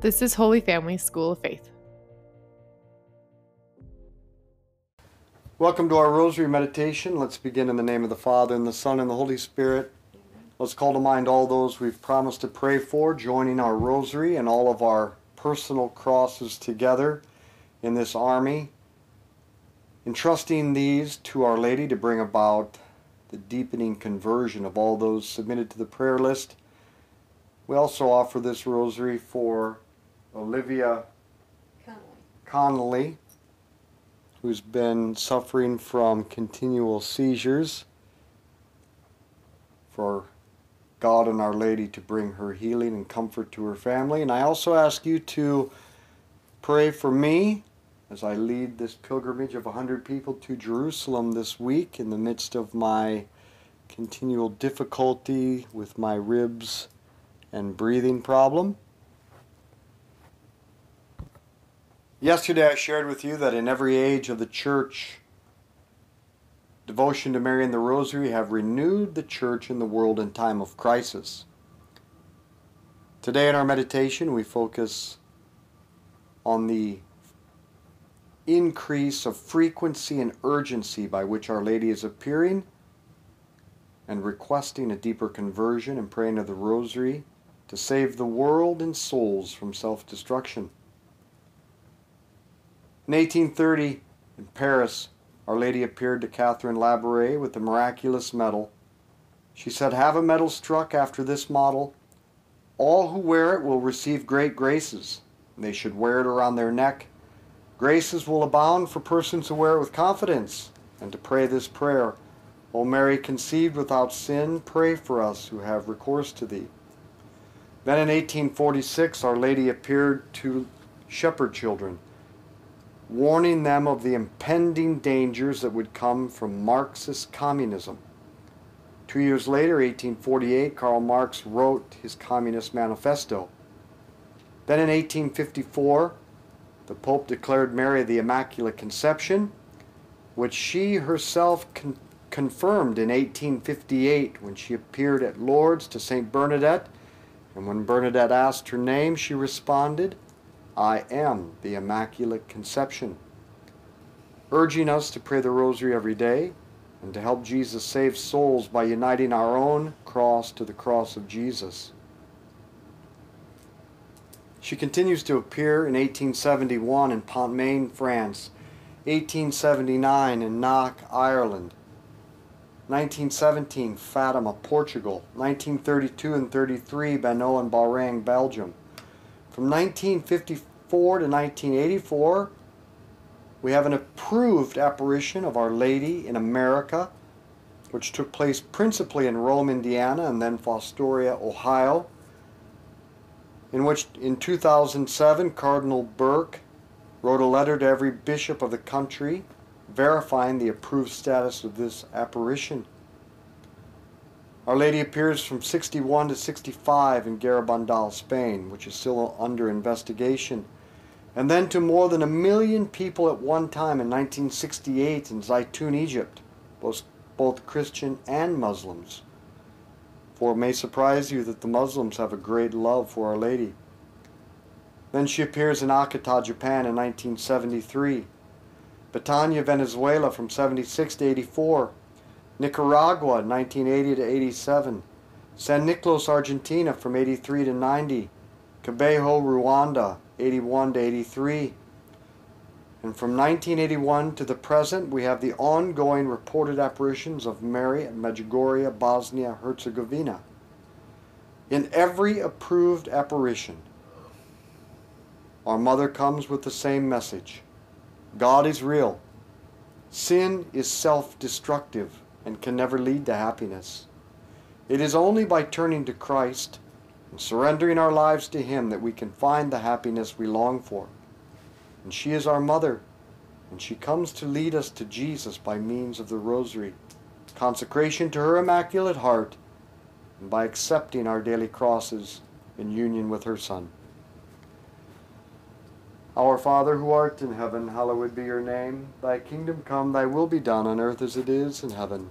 This is Holy Family School of Faith. Welcome to our Rosary Meditation. Let's begin in the name of the Father, and the Son, and the Holy Spirit. Let's call to mind all those we've promised to pray for, joining our Rosary and all of our personal crosses together in this army, entrusting these to Our Lady to bring about the deepening conversion of all those submitted to the prayer list. We also offer this Rosary for Olivia Connolly who's been suffering from continual seizures, for God and Our Lady to bring her healing and comfort to her family. And I also ask you to pray for me as I lead this pilgrimage of 100 people to Jerusalem this week in the midst of my continual difficulty with my ribs and breathing problem. Yesterday I shared with you that in every age of the church, devotion to Mary and the Rosary have renewed the church and the world in time of crisis. Today in our meditation we focus on the increase of frequency and urgency by which Our Lady is appearing and requesting a deeper conversion and praying of the Rosary to save the world and souls from self-destruction. In 1830, in Paris, Our Lady appeared to Catherine Labouré with the miraculous medal. She said, Have a medal struck after this model. All who wear it will receive great graces. They should wear it around their neck. Graces will abound for persons who wear it with confidence and to pray this prayer. O Mary, conceived without sin, pray for us who have recourse to thee. Then in 1846, Our Lady appeared to shepherd children warning them of the impending dangers that would come from Marxist communism. Two years later, 1848, Karl Marx wrote his Communist Manifesto. Then in 1854, the Pope declared Mary the Immaculate Conception, which she herself con confirmed in 1858 when she appeared at Lourdes to St. Bernadette. And when Bernadette asked her name, she responded, I am the Immaculate Conception, urging us to pray the Rosary every day and to help Jesus save souls by uniting our own cross to the cross of Jesus. She continues to appear in 1871 in Pontmain, France, 1879 in Knock, Ireland, 1917 Fatima, Portugal, 1932 and 33 Banneux and Beauraing, Belgium, from 1954 to 1984, we have an approved apparition of Our Lady in America, which took place principally in Rome, Indiana, and then Fostoria, Ohio, in which in 2007 Cardinal Burke wrote a letter to every bishop of the country verifying the approved status of this apparition. Our Lady appears from 61 to 65 in Garabandal, Spain, which is still under investigation, and then to more than a million people at one time in 1968 in Zaytun, Egypt, both, both Christian and Muslims. For it may surprise you that the Muslims have a great love for Our Lady. Then she appears in Akita, Japan in 1973, Betania, Venezuela from 76 to 84, Nicaragua 1980 to 87, San Nicolas, Argentina from 83 to 90, Kibeho, Rwanda 81 to 83. And from 1981 to the present, we have the ongoing reported apparitions of Mary at Medjugorje, Bosnia Herzegovina. In every approved apparition, our mother comes with the same message God is real. Sin is self destructive and can never lead to happiness. It is only by turning to Christ and surrendering our lives to Him that we can find the happiness we long for. And she is our mother, and she comes to lead us to Jesus by means of the Rosary, consecration to her Immaculate Heart, and by accepting our daily crosses in union with her Son. Our Father who art in heaven, hallowed be your name. Thy kingdom come, thy will be done on earth as it is in heaven.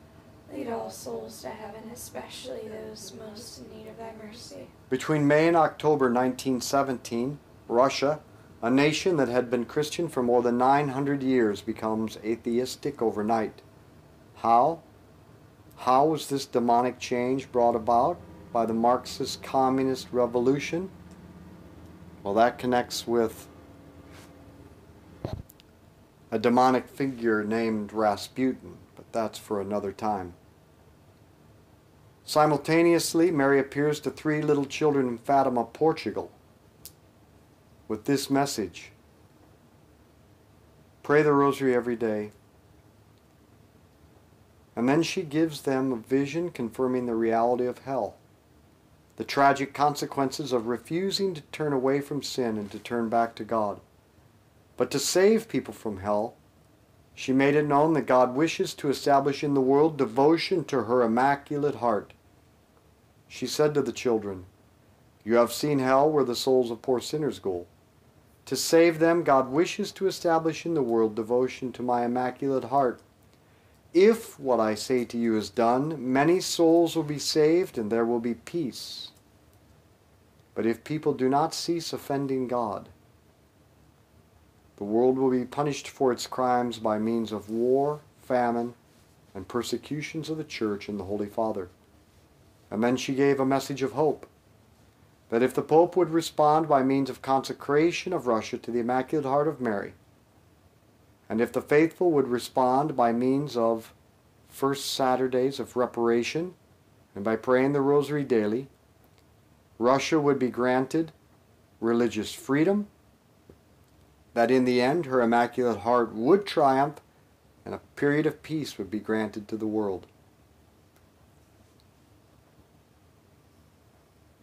Lead all souls to heaven, especially those most in need of thy mercy. between May and October 1917, Russia, a nation that had been Christian for more than 900 years, becomes atheistic overnight. How? How was this demonic change brought about? By the Marxist Communist Revolution? Well, that connects with a demonic figure named Rasputin, but that's for another time. Simultaneously, Mary appears to three little children in Fatima, Portugal, with this message Pray the rosary every day. And then she gives them a vision confirming the reality of hell, the tragic consequences of refusing to turn away from sin and to turn back to God. But to save people from hell, she made it known that God wishes to establish in the world devotion to her immaculate heart. She said to the children, You have seen hell where the souls of poor sinners go. To save them, God wishes to establish in the world devotion to my immaculate heart. If what I say to you is done, many souls will be saved and there will be peace. But if people do not cease offending God, the world will be punished for its crimes by means of war, famine, and persecutions of the Church and the Holy Father. And then she gave a message of hope that if the Pope would respond by means of consecration of Russia to the Immaculate Heart of Mary, and if the faithful would respond by means of first Saturdays of reparation and by praying the Rosary daily, Russia would be granted religious freedom, that in the end her Immaculate Heart would triumph, and a period of peace would be granted to the world.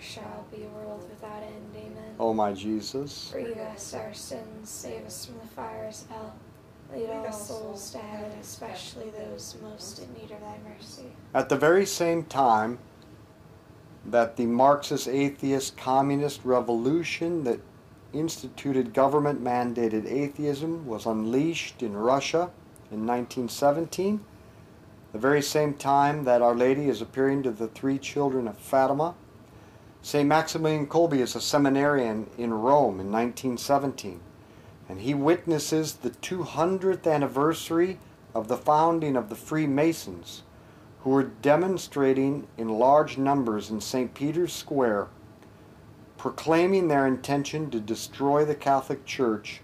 shall be, a world without end. Amen. O my Jesus. Forgive us our sins, save us from the fires of hell. Lead all souls to heaven, especially those most in need of thy mercy. At the very same time that the Marxist atheist communist revolution that instituted government mandated atheism was unleashed in Russia in 1917, the very same time that Our Lady is appearing to the three children of Fatima, St. Maximilian Kolbe is a seminarian in Rome in 1917, and he witnesses the 200th anniversary of the founding of the Freemasons, who were demonstrating in large numbers in St. Peter's Square, proclaiming their intention to destroy the Catholic Church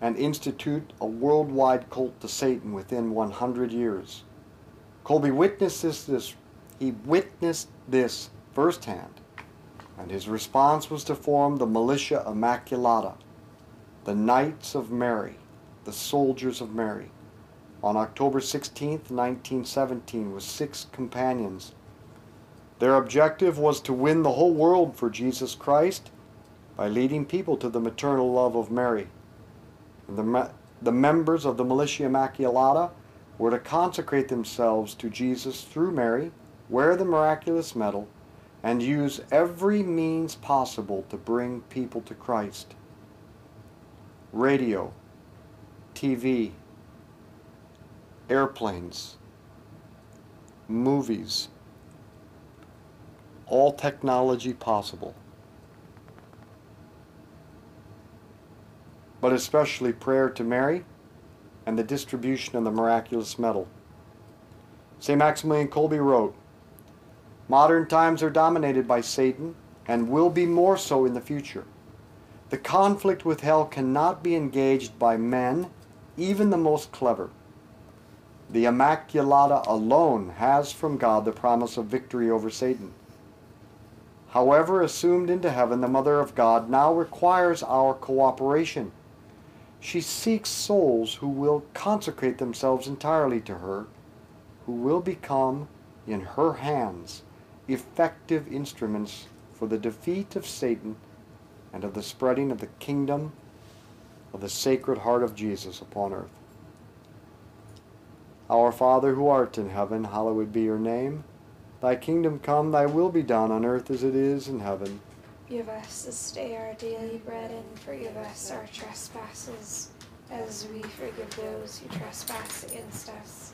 and institute a worldwide cult to Satan within 100 years. Kolbe witnessed this, he witnessed this firsthand, and his response was to form the Militia Immaculata, the Knights of Mary, the Soldiers of Mary, on October 16, 1917, with six companions. Their objective was to win the whole world for Jesus Christ by leading people to the maternal love of Mary. And the, the members of the Militia Immaculata were to consecrate themselves to Jesus through Mary, wear the miraculous medal, and use every means possible to bring people to Christ. Radio, TV, airplanes, movies, all technology possible. But especially prayer to Mary and the distribution of the miraculous medal. St. Maximilian Kolbe wrote, Modern times are dominated by Satan and will be more so in the future. The conflict with hell cannot be engaged by men, even the most clever. The Immaculata alone has from God the promise of victory over Satan. However, assumed into heaven, the Mother of God now requires our cooperation. She seeks souls who will consecrate themselves entirely to her, who will become, in her hands, effective instruments for the defeat of Satan and of the spreading of the kingdom of the Sacred Heart of Jesus upon earth. Our Father who art in heaven, hallowed be your name. Thy kingdom come, thy will be done on earth as it is in heaven. Give us this day our daily bread and forgive us our trespasses, as we forgive those who trespass against us.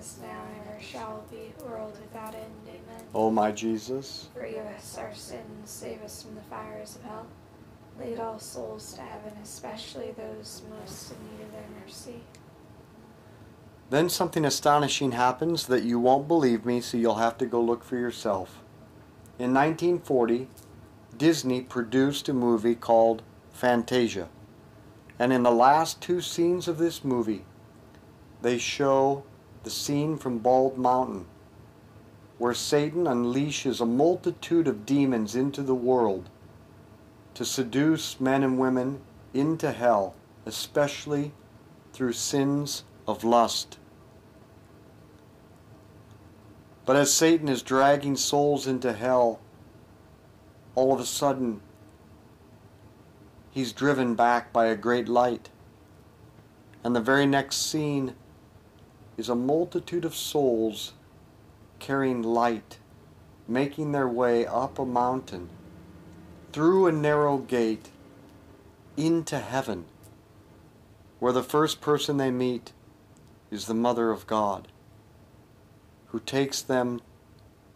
as now, and ever shall be, world without end. Amen. O my Jesus, Forgive us our sins, save us from the fires of hell. Lead all souls to heaven, especially those most in need of their mercy. Then something astonishing happens that you won't believe me, so you'll have to go look for yourself. In 1940, Disney produced a movie called Fantasia. And in the last two scenes of this movie, they show the scene from Bald Mountain, where Satan unleashes a multitude of demons into the world to seduce men and women into hell, especially through sins of lust. But as Satan is dragging souls into hell, all of a sudden he's driven back by a great light. And the very next scene is a multitude of souls carrying light, making their way up a mountain, through a narrow gate, into heaven, where the first person they meet is the Mother of God, who takes them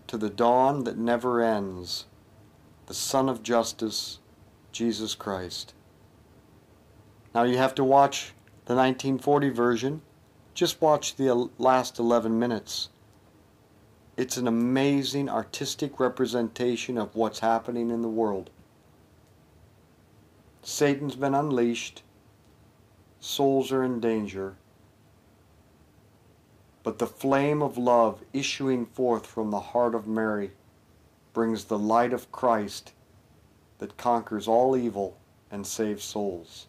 to the dawn that never ends, the Sun of Justice, Jesus Christ. Now you have to watch the 1940 version. Just watch the last 11 minutes. It's an amazing artistic representation of what's happening in the world. Satan's been unleashed. Souls are in danger. But the flame of love issuing forth from the heart of Mary brings the light of Christ that conquers all evil and saves souls.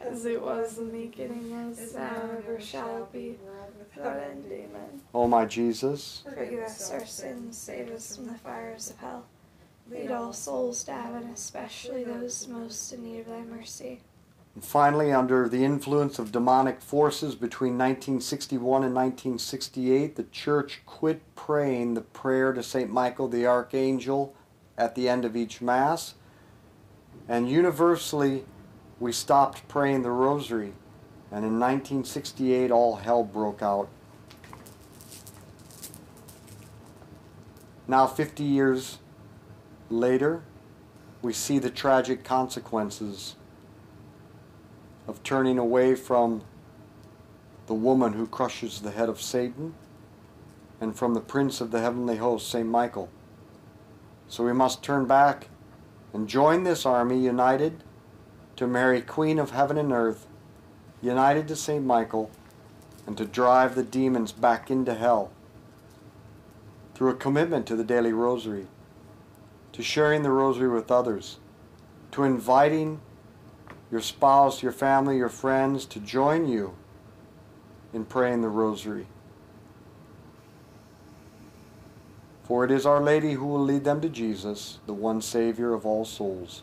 As it was in the beginning, as now, and ever shall be, without end. Amen. O my Jesus, Forgive us our sins, save us from the fires of hell. Lead all souls to heaven, especially those most in need of thy mercy. And finally, under the influence of demonic forces between 1961 and 1968, the church quit praying the prayer to St. Michael the Archangel at the end of each Mass. And universally, we stopped praying the Rosary. And in 1968, all hell broke out. Now, 50 years later, we see the tragic consequences of turning away from the woman who crushes the head of Satan and from the prince of the heavenly host, St. Michael. So we must turn back and join this army united to Mary, Queen of heaven and earth, united to St. Michael, and to drive the demons back into hell through a commitment to the daily rosary, to sharing the rosary with others, to inviting your spouse, your family, your friends to join you in praying the rosary. For it is Our Lady who will lead them to Jesus, the one Savior of all souls.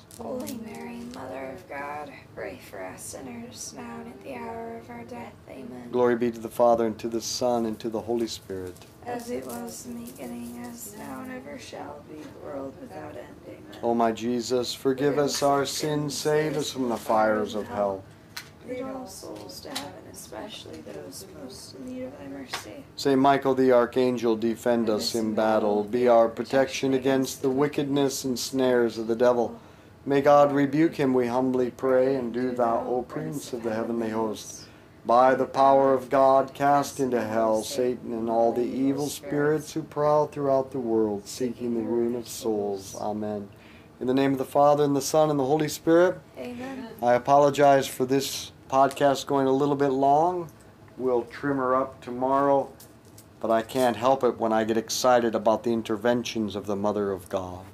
Holy Mary, Mother of God, pray for us sinners, now and at the hour of our death. Amen. Glory be to the Father, and to the Son, and to the Holy Spirit. As it was in the beginning, as now and ever shall be, world without end. Amen. O my Jesus, forgive us our sins, save us from the fires of hell. Lead all souls to heaven, especially those most in need of thy mercy. Saint Michael the Archangel, defend us in battle. Be our protection against the wickedness and snares of the devil. May God rebuke him, we humbly pray, and do thou, O Prince of the heavenly host, by the power of God, cast into hell Satan and all the evil spirits who prowl throughout the world, seeking the ruin of souls. Amen. In the name of the Father, and the Son, and the Holy Spirit, Amen. I apologize for this podcast going a little bit long. We'll trim her up tomorrow, but I can't help it when I get excited about the interventions of the Mother of God.